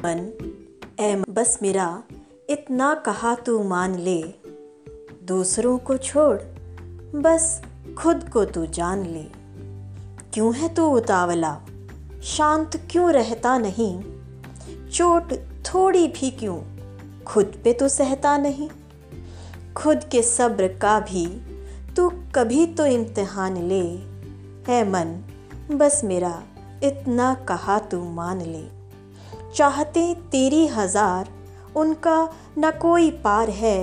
मन ए बस मेरा, इतना कहा तू मान ले। दूसरों को छोड़, बस खुद को तू जान ले। क्यों है तू उतावला? शांत क्यों रहता नहीं? चोट थोड़ी भी क्यों? खुद पे तो सहता नहीं। खुद के सब्र का भी तू कभी तो इम्तिहान ले। है मन, बस मेरा, इतना कहा तू मान ले। चाहते तेरी हज़ार उनका न कोई पार है।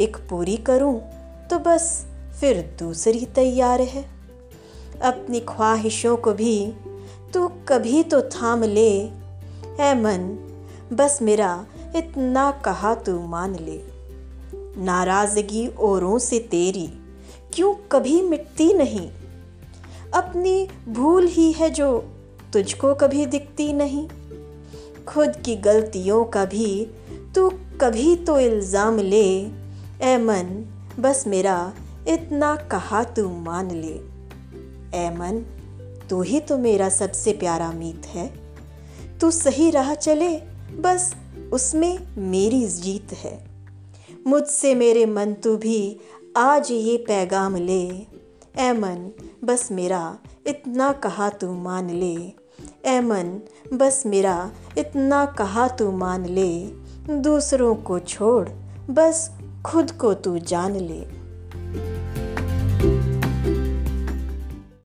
एक पूरी करूँ तो बस फिर दूसरी तैयार है। अपनी ख्वाहिशों को भी तू कभी तो थाम ले। है मन, बस मेरा इतना कहा तू मान ले। नाराज़गी औरों से तेरी क्यों कभी मिटती नहीं? अपनी भूल ही है जो तुझको कभी दिखती नहीं। खुद की गलतियों का भी तू कभी तो इल्ज़ाम ले। ए मन, बस मेरा इतना कहा तू मान ले। ए मन, तू ही तो मेरा सबसे प्यारा मीत है। तू सही राह चले, बस उसमें मेरी जीत है। मुझसे मेरे मन तू भी आज ये पैगाम ले। ए मन, बस मेरा इतना कहा तू मान ले। ए मन, बस मेरा इतना कहा तू मान ले, दूसरों को छोड़, बस खुद को तू जान ले।